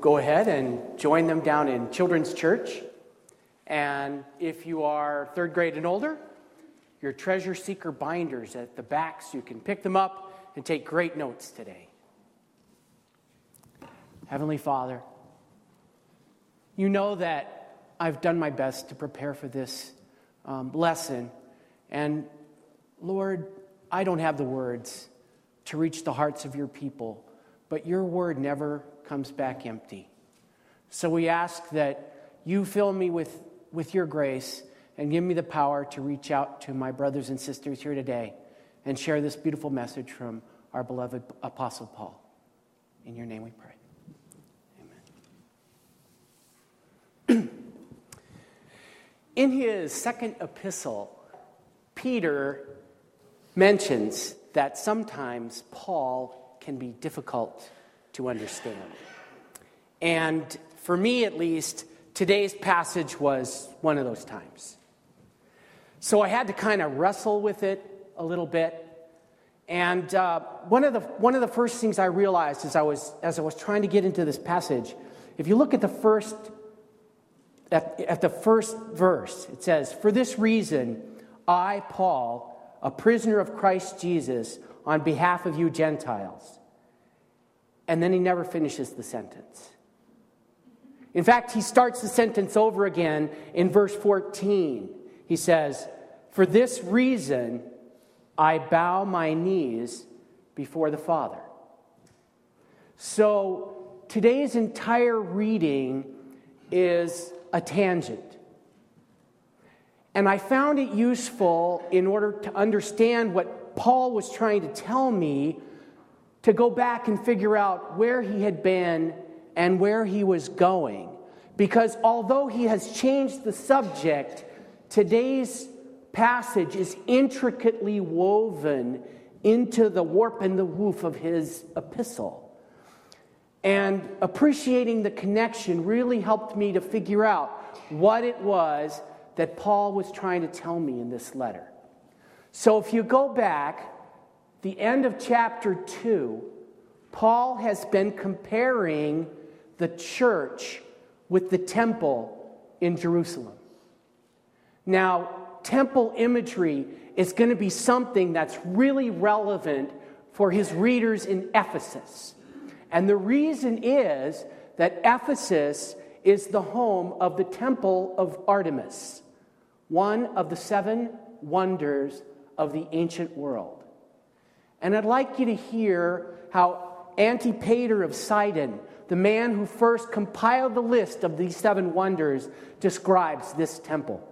go ahead and join them down in Children's Church. And if you are third grade and older, your treasure seeker binders at the back so you can pick them up and take great notes today. Heavenly Father, you know that I've done my best to prepare for this um, lesson. And Lord, I don't have the words to reach the hearts of your people, but your word never comes back empty. So we ask that you fill me with, with your grace and give me the power to reach out to my brothers and sisters here today and share this beautiful message from our beloved Apostle Paul. In your name we pray. Amen. In his second epistle, Peter mentions that sometimes Paul can be difficult to understand. And for me, at least, today's passage was one of those times. So I had to kind of wrestle with it a little bit. And uh, one, of the, one of the first things I realized as I, was, as I was trying to get into this passage, if you look at the first, at, at the first verse, it says, For this reason, I, Paul, a prisoner of Christ Jesus, on behalf of you Gentiles. And then he never finishes the sentence. In fact, he starts the sentence over again in verse 14 he says, For this reason I bow my knees before the Father. So today's entire reading is a tangent. And I found it useful in order to understand what Paul was trying to tell me to go back and figure out where he had been and where he was going. Because although he has changed the subject, Today's passage is intricately woven into the warp and the woof of his epistle. And appreciating the connection really helped me to figure out what it was that Paul was trying to tell me in this letter. So if you go back, the end of chapter 2, Paul has been comparing the church with the temple in Jerusalem. Now, temple imagery is going to be something that's really relevant for his readers in Ephesus. And the reason is that Ephesus is the home of the temple of Artemis, one of the seven wonders of the ancient world. And I'd like you to hear how Antipater of Sidon, the man who first compiled the list of these seven wonders, describes this temple.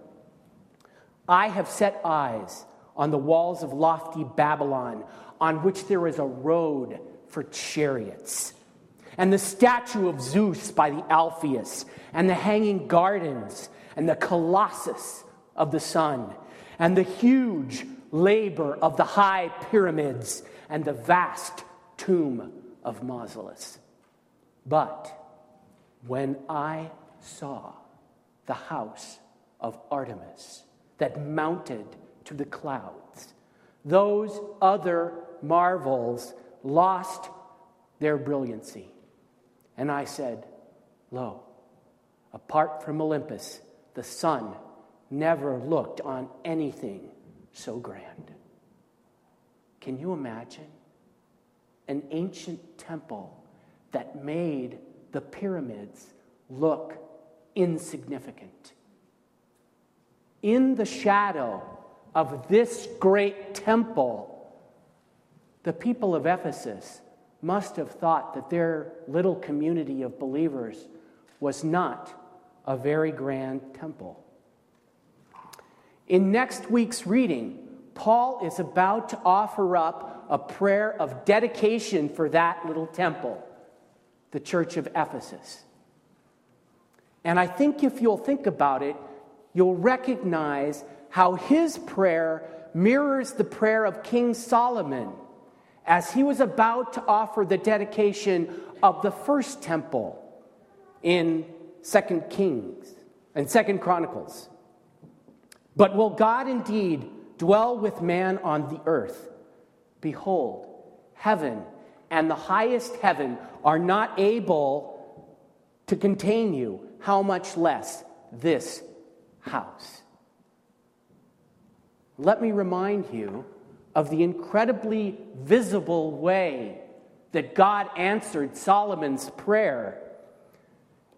I have set eyes on the walls of lofty Babylon, on which there is a road for chariots, and the statue of Zeus by the Alpheus, and the hanging gardens, and the colossus of the sun, and the huge labor of the high pyramids, and the vast tomb of Mausolus. But when I saw the house of Artemis, that mounted to the clouds. Those other marvels lost their brilliancy. And I said, Lo, apart from Olympus, the sun never looked on anything so grand. Can you imagine? An ancient temple that made the pyramids look insignificant in the shadow of this great temple, the people of Ephesus must have thought that their little community of believers was not a very grand temple. In next week's reading, Paul is about to offer up a prayer of dedication for that little temple, the church of Ephesus. And I think if you'll think about it, you'll recognize how his prayer mirrors the prayer of King Solomon as he was about to offer the dedication of the first temple in Second Kings and Second Chronicles. But will God indeed dwell with man on the earth? Behold, heaven and the highest heaven are not able to contain you, how much less this house? Let me remind you of the incredibly visible way that God answered Solomon's prayer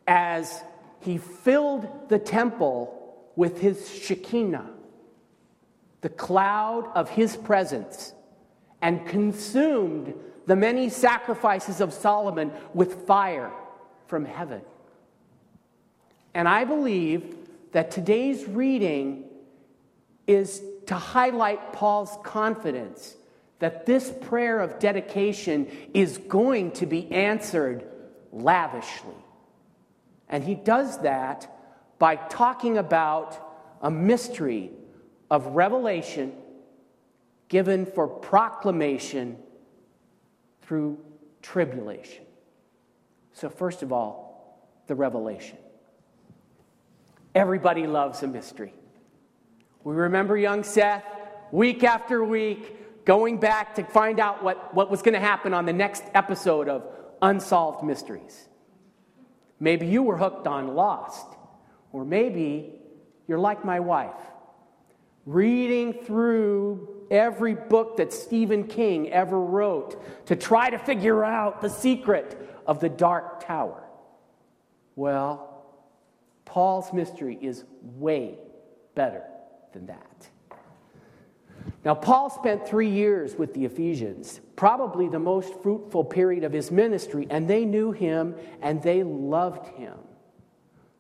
as he filled the temple with his Shekinah, the cloud of his presence, and consumed the many sacrifices of Solomon with fire from heaven. And I believe that today's reading is to highlight Paul's confidence that this prayer of dedication is going to be answered lavishly. And he does that by talking about a mystery of revelation given for proclamation through tribulation. So, first of all, the revelation. Everybody loves a mystery. We remember young Seth week after week going back to find out what, what was going to happen on the next episode of Unsolved Mysteries. Maybe you were hooked on Lost, or maybe you're like my wife, reading through every book that Stephen King ever wrote to try to figure out the secret of the Dark Tower. Well, Paul's mystery is way better than that. Now, Paul spent three years with the Ephesians, probably the most fruitful period of his ministry, and they knew him and they loved him.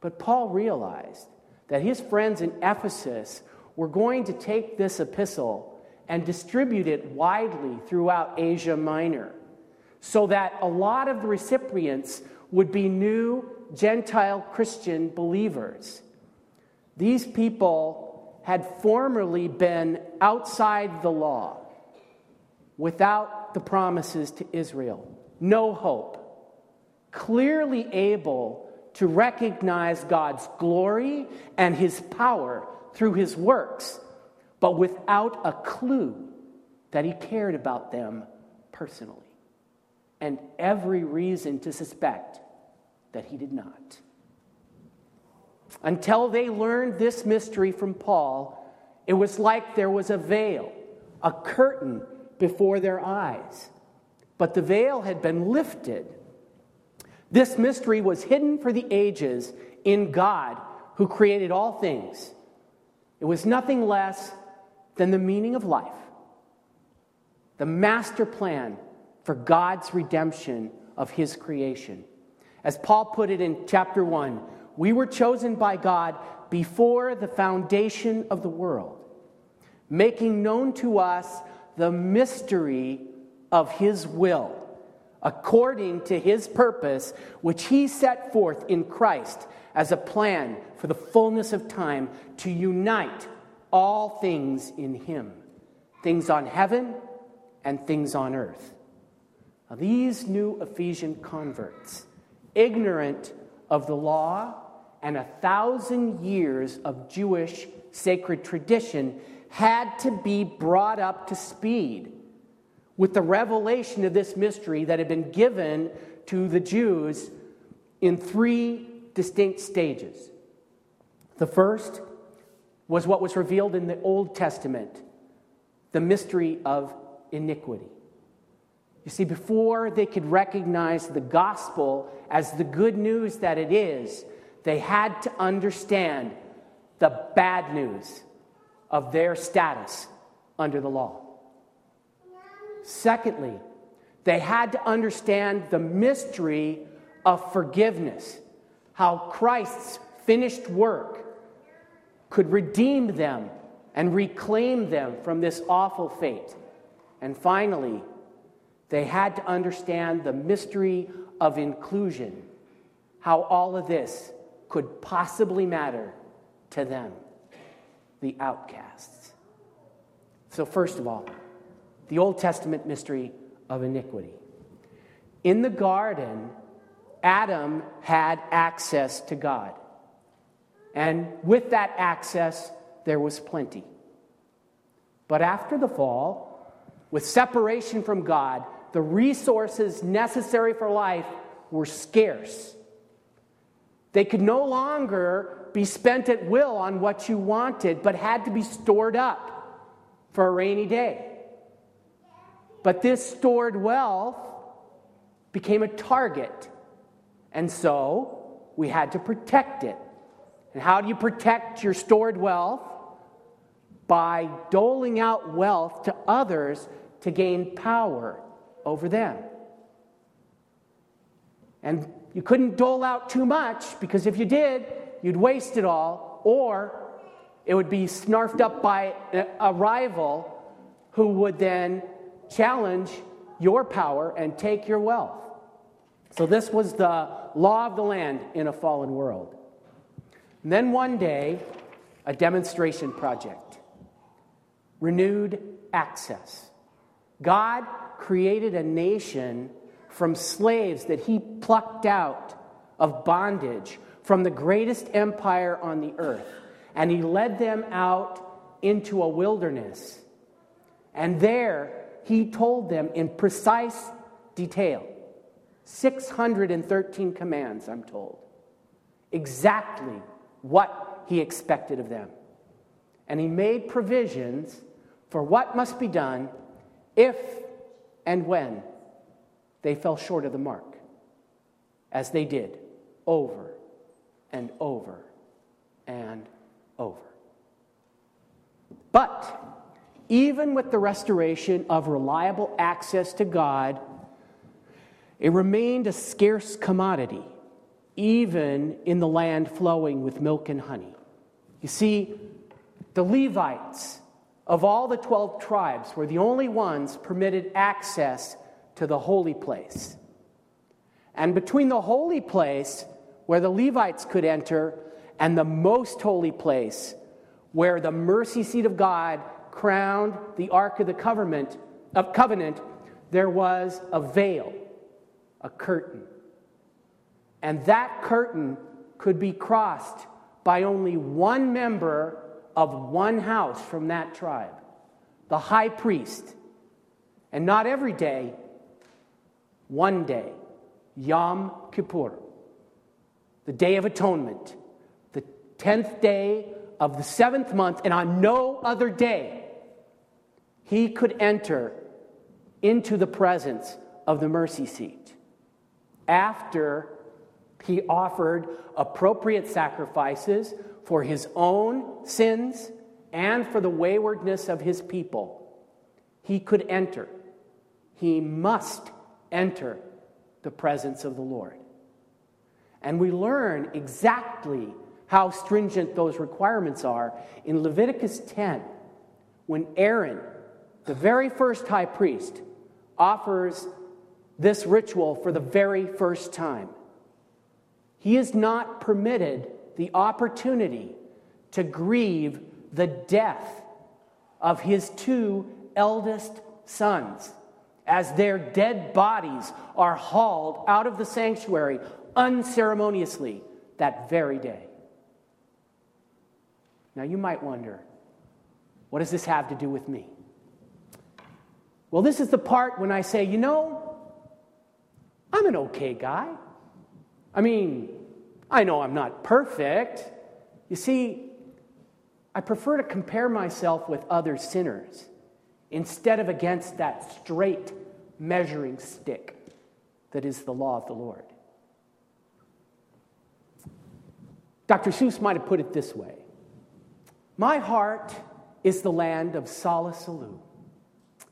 But Paul realized that his friends in Ephesus were going to take this epistle and distribute it widely throughout Asia Minor, so that a lot of the recipients would be new Gentile Christian believers. These people had formerly been outside the law, without the promises to Israel, no hope, clearly able to recognize God's glory and his power through his works, but without a clue that he cared about them personally, and every reason to suspect that he did not. Until they learned this mystery from Paul, it was like there was a veil, a curtain before their eyes. But the veil had been lifted. This mystery was hidden for the ages in God who created all things. It was nothing less than the meaning of life, the master plan for God's redemption of his creation. As Paul put it in chapter 1, we were chosen by God before the foundation of the world, making known to us the mystery of His will, according to His purpose, which He set forth in Christ as a plan for the fullness of time to unite all things in Him, things on heaven and things on earth. Now, these new Ephesian converts, ignorant of the law and a thousand years of Jewish sacred tradition had to be brought up to speed with the revelation of this mystery that had been given to the Jews in three distinct stages. The first was what was revealed in the Old Testament the mystery of iniquity. You see, before they could recognize the gospel as the good news that it is, they had to understand the bad news of their status under the law. Secondly, they had to understand the mystery of forgiveness, how Christ's finished work could redeem them and reclaim them from this awful fate. And finally, they had to understand the mystery of inclusion, how all of this could possibly matter to them, the outcasts. So, first of all, the Old Testament mystery of iniquity. In the garden, Adam had access to God. And with that access, there was plenty. But after the fall, with separation from God, the resources necessary for life were scarce They could no longer be spent at will on what you wanted, but had to be stored up for a rainy day. But this stored wealth became a target, and so we had to protect it. And how do you protect your stored wealth? By doling out wealth to others to gain power over them. And you couldn't dole out too much because if you did, you'd waste it all, or it would be snarfed up by a rival who would then challenge your power and take your wealth. So, this was the law of the land in a fallen world. And then one day, a demonstration project renewed access. God created a nation from slaves that he plucked out of bondage from the greatest empire on the earth. And he led them out into a wilderness. And there he told them in precise detail 613 commands, I'm told, exactly what he expected of them. And he made provisions for what must be done if and when they fell short of the mark, as they did over and over and over. But even with the restoration of reliable access to God, it remained a scarce commodity, even in the land flowing with milk and honey. You see, the Levites of all the 12 tribes were the only ones permitted access to the holy place. And between the holy place, where the Levites could enter, and the most holy place, where the mercy seat of God crowned the Ark of the Covenant, of covenant there was a veil, a curtain. And that curtain could be crossed by only one member of one house from that tribe, the high priest. And not every day, one day, Yom Kippur, the Day of Atonement, the 10th day of the seventh month, and on no other day, he could enter into the presence of the mercy seat after he offered appropriate sacrifices for his own sins and for the waywardness of his people. He could enter. He must enter the presence of the Lord. And we learn exactly how stringent those requirements are in Leviticus 10 when Aaron, the very first high priest, offers this ritual for the very first time. He is not permitted the opportunity to grieve the death of his two eldest sons as their dead bodies are hauled out of the sanctuary unceremoniously that very day. Now, you might wonder, what does this have to do with me? Well, this is the part when I say, you know, I'm an okay guy. I mean, I know I'm not perfect. You see, I prefer to compare myself with other sinners instead of against that straight measuring stick that is the law of the Lord. Dr. Seuss might have put it this way My heart is the land of Solla Sollew,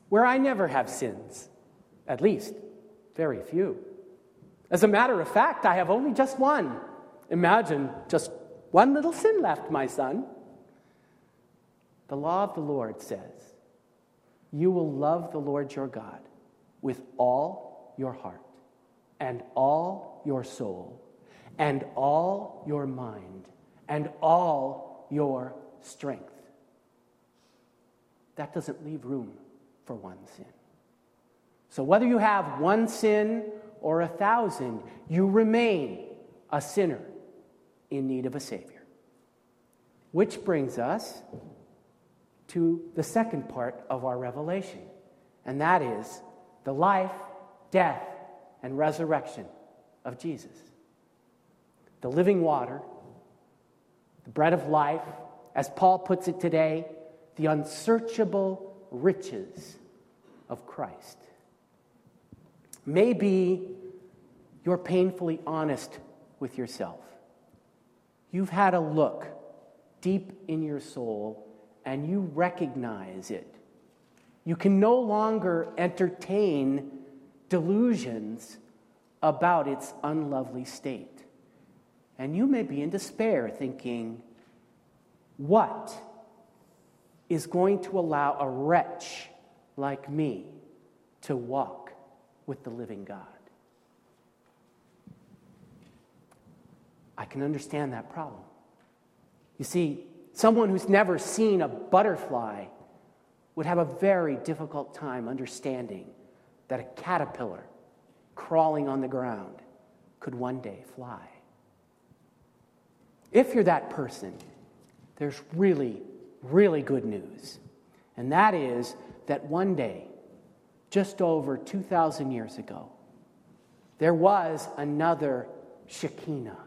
where I never have sins, at least very few. As a matter of fact, I have only just one. Imagine just one little sin left, my son. The law of the Lord says, You will love the Lord your God with all your heart and all your soul and all your mind and all your strength. That doesn't leave room for one sin. So, whether you have one sin or a thousand, you remain a sinner in need of a Savior. Which brings us to the second part of our revelation, and that is the life, death, and resurrection of Jesus. the living water, the bread of life, as Paul puts it today, the unsearchable riches of Christ. Maybe you're painfully honest with yourself. You've had a look deep in your soul and you recognize it. You can no longer entertain delusions about its unlovely state. And you may be in despair, thinking, what is going to allow a wretch like me to walk with the living God? I can understand that problem. You see, someone who's never seen a butterfly would have a very difficult time understanding that a caterpillar crawling on the ground could one day fly. If you're that person, there's really, really good news. And that is that one day, just over 2,000 years ago, there was another Shekinah,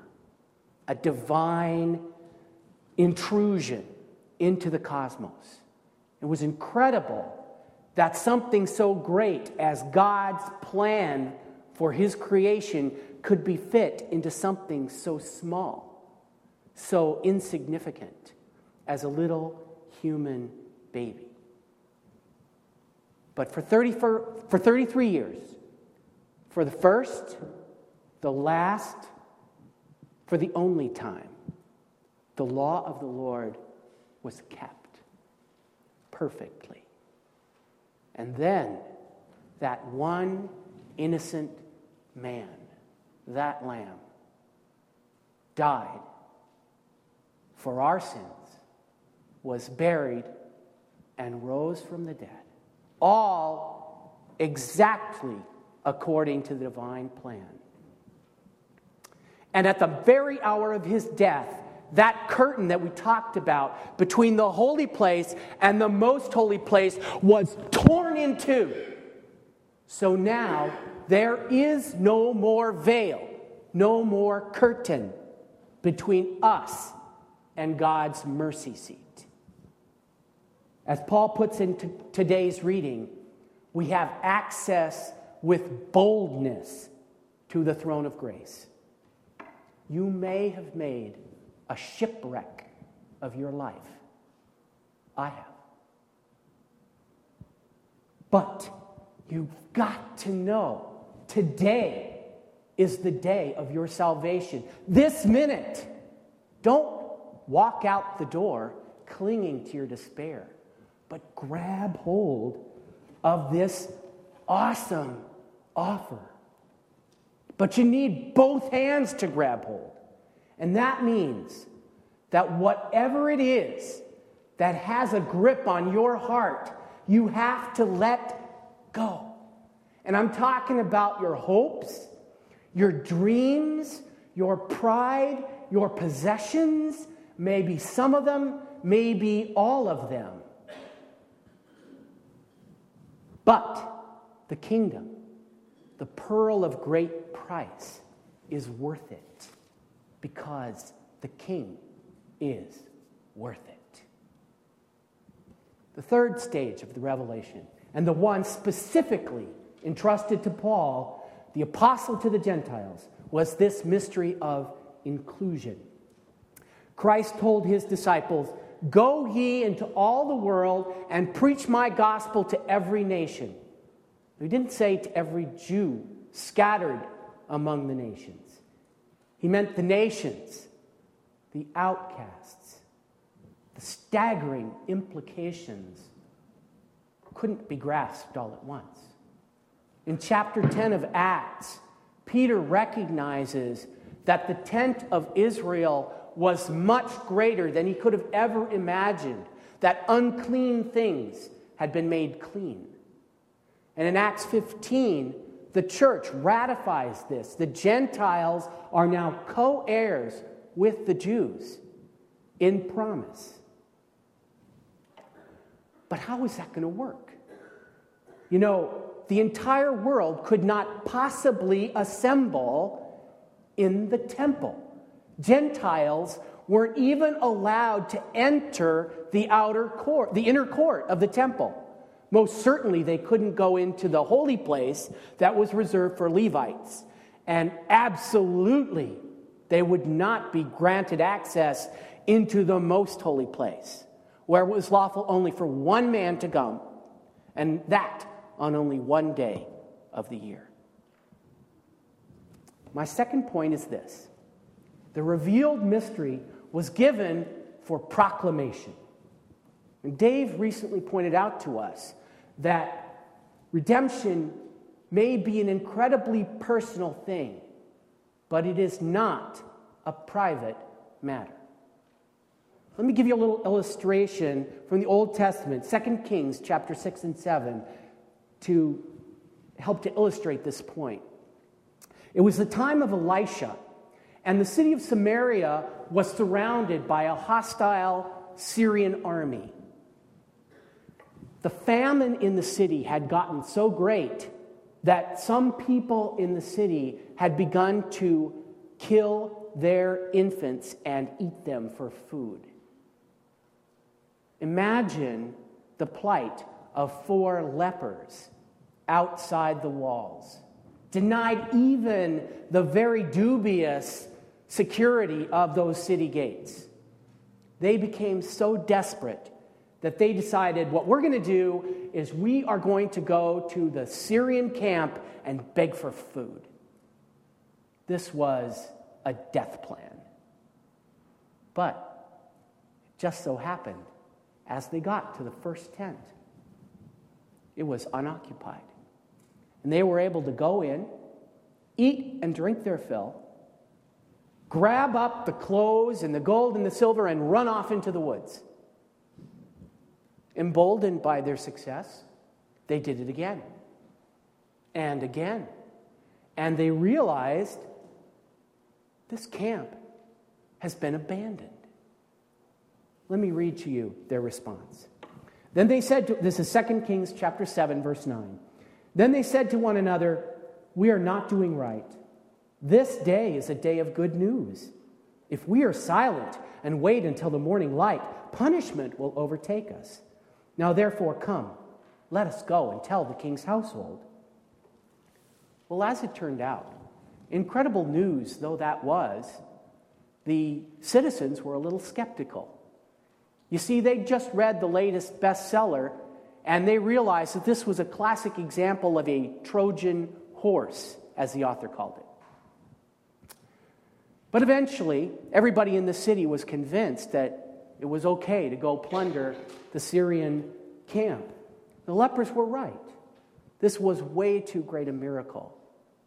a divine intrusion into the cosmos. It was incredible that something so great as God's plan for his creation could be fit into something so small, so insignificant as a little human baby. But for, 30, for, for 33 years, for the first, the last, for the only time, the law of the Lord was kept perfectly. And then that one innocent man, that lamb, died for our sins, was buried, and rose from the dead. All exactly according to the divine plan. And at the very hour of his death, that curtain that we talked about between the holy place and the most holy place was torn in two. So now there is no more veil, no more curtain between us and God's mercy seat. As Paul puts into today's reading, we have access with boldness to the throne of grace. You may have made a shipwreck of your life. I have. But you've got to know today is the day of your salvation. This minute. Don't walk out the door clinging to your despair, but grab hold of this awesome offer. But you need both hands to grab hold. And that means that whatever it is that has a grip on your heart, you have to let go. And I'm talking about your hopes, your dreams, your pride, your possessions, maybe some of them, maybe all of them. But the kingdom, the pearl of great price, is worth it because the king is worth it. The third stage of the revelation, and the one specifically entrusted to Paul, the apostle to the Gentiles, was this mystery of inclusion. Christ told his disciples, Go ye into all the world and preach my gospel to every nation. He didn't say to every Jew scattered among the nations. He meant the nations, the outcasts. The staggering implications couldn't be grasped all at once. In chapter 10 of Acts, Peter recognizes that the tent of Israel was much greater than he could have ever imagined, that unclean things had been made clean. And in Acts 15, the church ratifies this. The Gentiles are now co heirs with the Jews in promise. But how is that going to work? You know, the entire world could not possibly assemble in the temple. Gentiles weren't even allowed to enter the outer court, the inner court of the temple. Most certainly, they couldn't go into the holy place that was reserved for Levites. And absolutely, they would not be granted access into the most holy place, where it was lawful only for one man to come, and that on only one day of the year. My second point is this the revealed mystery was given for proclamation. And Dave recently pointed out to us that redemption may be an incredibly personal thing, but it is not a private matter. Let me give you a little illustration from the Old Testament, 2 Kings chapter 6 and 7, to help to illustrate this point. It was the time of Elisha, and the city of Samaria was surrounded by a hostile Syrian army. The famine in the city had gotten so great that some people in the city had begun to kill their infants and eat them for food. Imagine the plight of four lepers outside the walls, denied even the very dubious security of those city gates. They became so desperate that they decided what we're going to do is we are going to go to the Syrian camp and beg for food. This was a death plan. But it just so happened as they got to the first tent, it was unoccupied. And they were able to go in, eat and drink their fill, grab up the clothes and the gold and the silver, and run off into the woods. Emboldened by their success, they did it again and again. And they realized this camp has been abandoned. Let me read to you their response. Then they said to, this is 2 Kings chapter 7 verse 9. Then they said to one another, "We are not doing right. This day is a day of good news. If we are silent and wait until the morning light, punishment will overtake us. Now, therefore, come, let us go and tell the king's household. Well, as it turned out, incredible news though that was, the citizens were a little skeptical. You see, they'd just read the latest bestseller and they realized that this was a classic example of a Trojan horse, as the author called it. But eventually, everybody in the city was convinced that it was okay to go plunder the Syrian camp. The lepers were right. This was way too great a miracle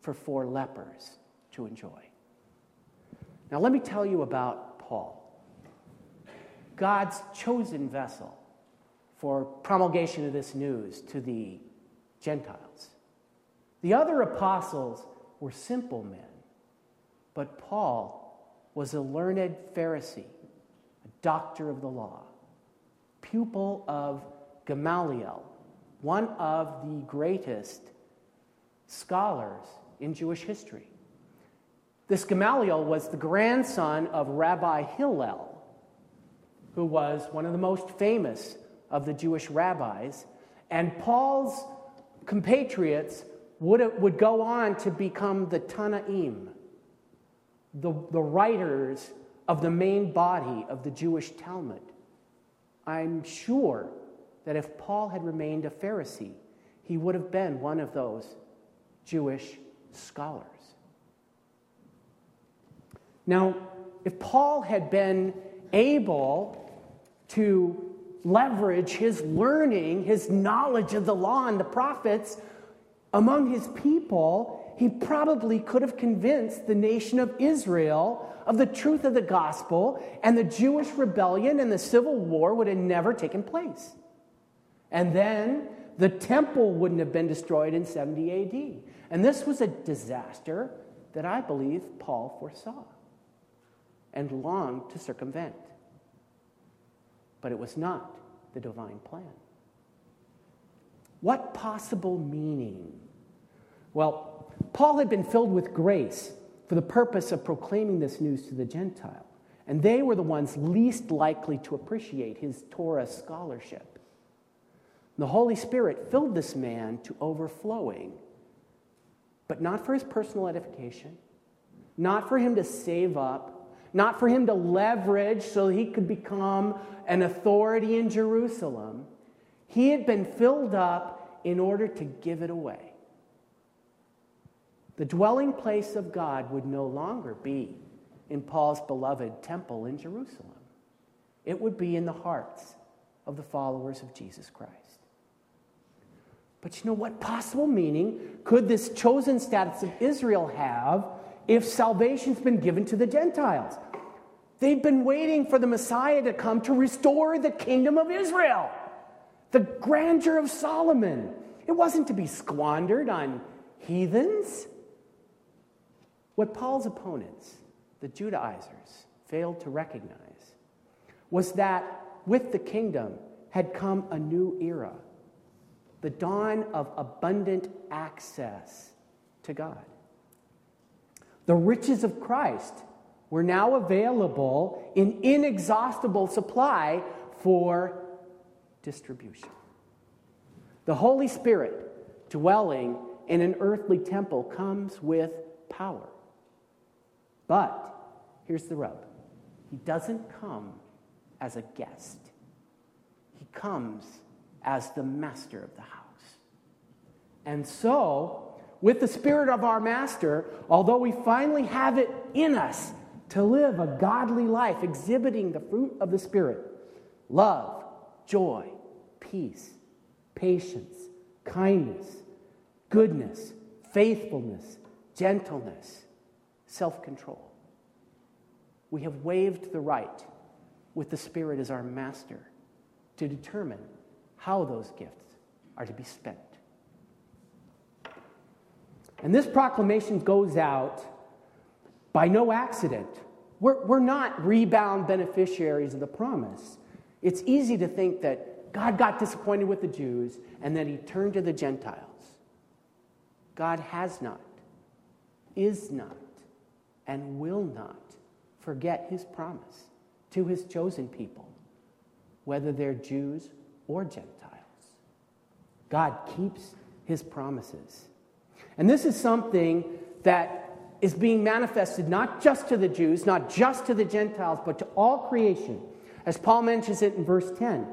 for four lepers to enjoy. Now, let me tell you about Paul, God's chosen vessel for promulgation of this news to the Gentiles. The other apostles were simple men. But Paul was a learned Pharisee, a doctor of the law, pupil of Gamaliel, one of the greatest scholars in Jewish history. This Gamaliel was the grandson of Rabbi Hillel, who was one of the most famous of the Jewish rabbis. And Paul's compatriots would, would go on to become the Tannaim, the, the writers of the main body of the Jewish Talmud. I'm sure that if Paul had remained a Pharisee, he would have been one of those Jewish scholars. Now, if Paul had been able to leverage his learning, his knowledge of the law and the prophets among his people, he probably could have convinced the nation of Israel of the truth of the gospel, and the Jewish rebellion and the civil war would have never taken place. And then the temple wouldn't have been destroyed in 70 AD. And this was a disaster that I believe Paul foresaw and longed to circumvent. But it was not the divine plan. What possible meaning? Well, Paul had been filled with grace for the purpose of proclaiming this news to the Gentile. And they were the ones least likely to appreciate his Torah scholarship. The Holy Spirit filled this man to overflowing, but not for his personal edification, not for him to save up, not for him to leverage so he could become an authority in Jerusalem. He had been filled up in order to give it away. The dwelling place of God would no longer be in Paul's beloved temple in Jerusalem, it would be in the hearts of the followers of Jesus Christ. But you know what possible meaning could this chosen status of Israel have if salvation's been given to the Gentiles? They've been waiting for the Messiah to come to restore the kingdom of Israel, the grandeur of Solomon. It wasn't to be squandered on heathens. What Paul's opponents, the Judaizers, failed to recognize was that with the kingdom had come a new era, the dawn of abundant access to God. The riches of Christ were now available in inexhaustible supply for distribution. The Holy Spirit dwelling in an earthly temple comes with power. But here's the rub He doesn't come as a guest, He comes as the master of the house. And so, with the spirit of our master, although we finally have it in us to live a godly life exhibiting the fruit of the Spirit love, joy, peace, patience, kindness, goodness, faithfulness, gentleness self control. We have waived the right, with the Spirit as our master, to determine how those gifts are to be spent. And this proclamation goes out by no accident. We're, we're not rebound beneficiaries of the promise. It's easy to think that God got disappointed with the Jews and then he turned to the Gentiles. God has not, is not, and will not forget his promise to his chosen people, whether they're Jews or Gentiles. God keeps his promises. And this is something that is being manifested not just to the Jews, not just to the Gentiles, but to all creation. As Paul mentions it in verse 10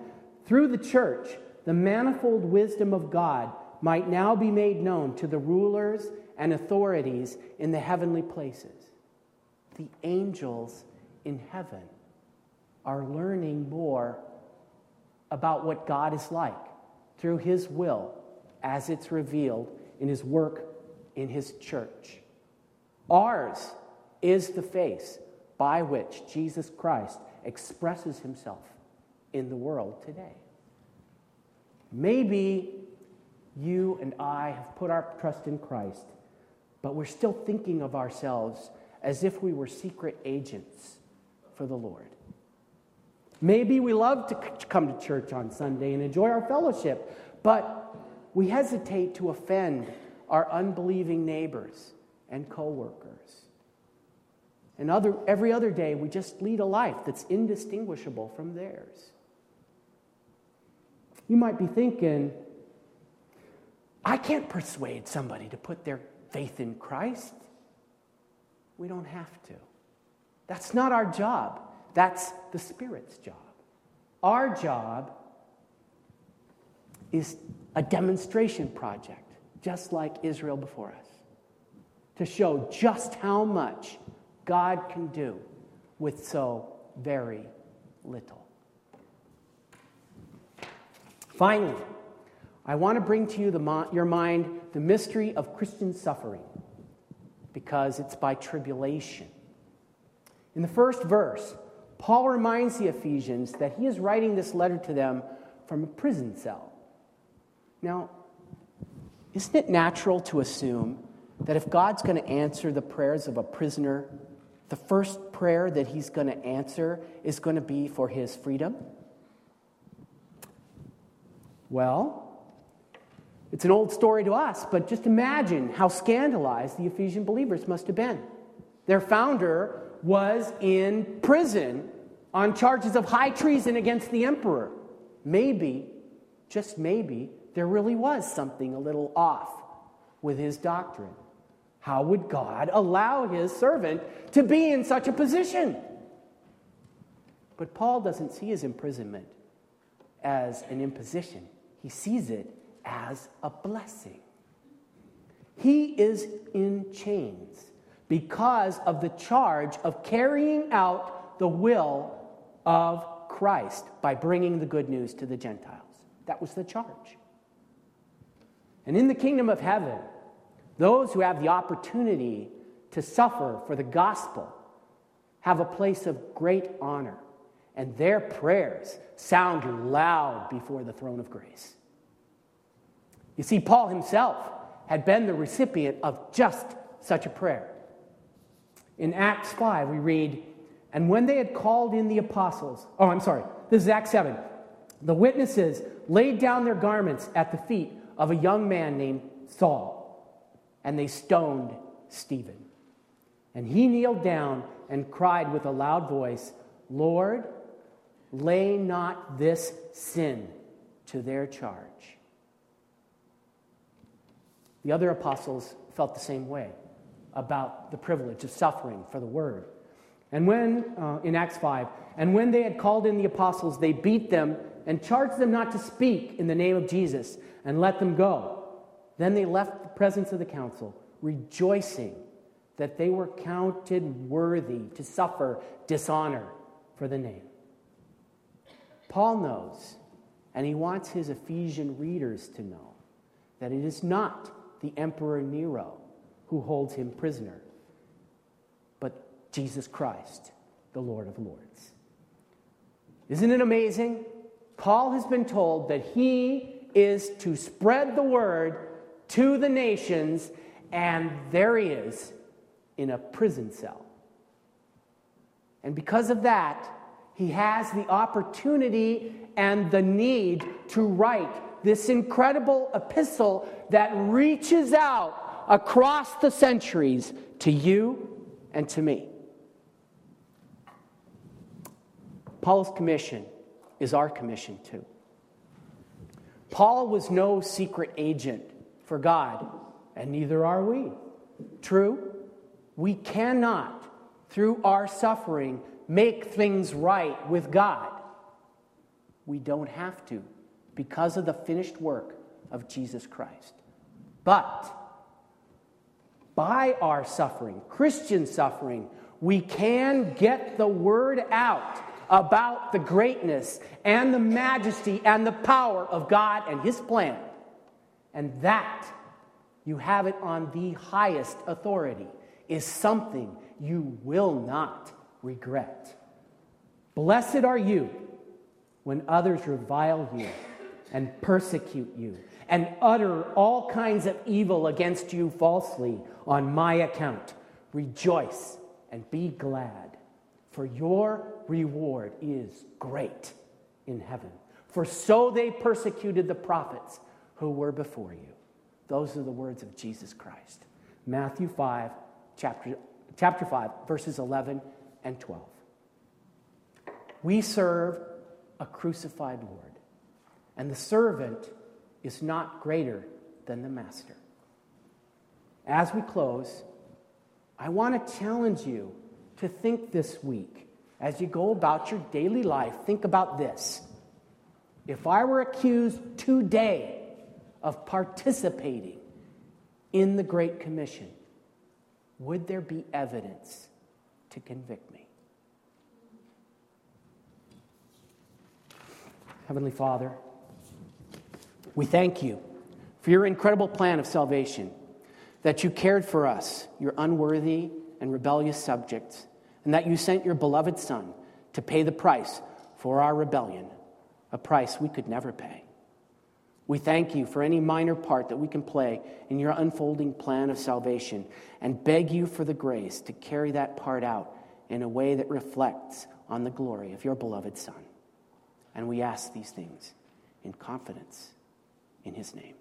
through the church, the manifold wisdom of God might now be made known to the rulers and authorities in the heavenly places the angels in heaven are learning more about what God is like through His will as it's revealed in His work in His church. Ours is the face by which Jesus Christ expresses Himself in the world today. Maybe you and I have put our trust in Christ, but we're still thinking of ourselves as if we were secret agents for the Lord. Maybe we love to come to church on Sunday and enjoy our fellowship, but we hesitate to offend our unbelieving neighbors and coworkers. And other, every other day, we just lead a life that's indistinguishable from theirs. You might be thinking, I can't persuade somebody to put their faith in Christ. We don't have to. That's not our job, that's the Spirit's job. Our job is a demonstration project, just like Israel before us, to show just how much God can do with so very little. Finally, I want to bring to you the, your mind the mystery of Christian suffering because it's by tribulation. In the first verse, Paul reminds the Ephesians that he is writing this letter to them from a prison cell. Now, isn't it natural to assume that if God's going to answer the prayers of a prisoner, the first prayer that he's going to answer is going to be for his freedom? Well, it's an old story to us, but just imagine how scandalized the Ephesian believers must have been. Their founder was in prison on charges of high treason against the emperor. Maybe, just maybe, there really was something a little off with his doctrine. How would God allow his servant to be in such a position? But Paul doesn't see his imprisonment as an imposition, he sees it as a blessing. He is in chains because of the charge of carrying out the will of Christ by bringing the good news to the Gentiles. That was the charge. And in the kingdom of heaven, those who have the opportunity to suffer for the gospel have a place of great honor, and their prayers sound loud before the throne of grace. You see, Paul himself had been the recipient of just such a prayer. In Acts 5, we read, And when they had called in the apostles, oh, I'm sorry, this is Acts 7, the witnesses laid down their garments at the feet of a young man named Saul, and they stoned Stephen. And he kneeled down and cried with a loud voice, Lord, lay not this sin to their charge. The other apostles felt the same way about the privilege of suffering for the word. And when, uh, in Acts 5, and when they had called in the apostles, they beat them and charged them not to speak in the name of Jesus and let them go. Then they left the presence of the council, rejoicing that they were counted worthy to suffer dishonor for the name. Paul knows, and he wants his Ephesian readers to know, that it is not the Emperor Nero who holds him prisoner, but Jesus Christ, the Lord of Lords. Isn't it amazing? Paul has been told that he is to spread the word to the nations, and there he is in a prison cell. And because of that, he has the opportunity and the need to write this incredible epistle that reaches out across the centuries to you and to me. Paul's commission is our commission too. Paul was no secret agent for God, and neither are we. True, we cannot, through our suffering, make things right with God. We don't have to because of the finished work of Jesus Christ. But by our suffering, Christian suffering, we can get the word out about the greatness and the majesty and the power of God and His plan. And that, you have it on the highest authority, is something you will not regret. Blessed are you when others revile you and persecute you and utter all kinds of evil against you falsely on my account. Rejoice and be glad, for your reward is great in heaven. For so they persecuted the prophets who were before you. Those are the words of Jesus Christ. Matthew 5, chapter, chapter 5, verses 11 and 12. We serve a crucified Lord, and the servant is not greater than the master. As we close, I want to challenge you to think this week as you go about your daily life, think about this. If I were accused today of participating in the Great Commission, would there be evidence to convict me? Heavenly Father, we thank you for your incredible plan of salvation, that you cared for us, your unworthy and rebellious subjects and that you sent your beloved Son to pay the price for our rebellion, a price we could never pay. We thank you for any minor part that we can play in your unfolding plan of salvation and beg you for the grace to carry that part out in a way that reflects on the glory of your beloved Son. And we ask these things in confidence in his name.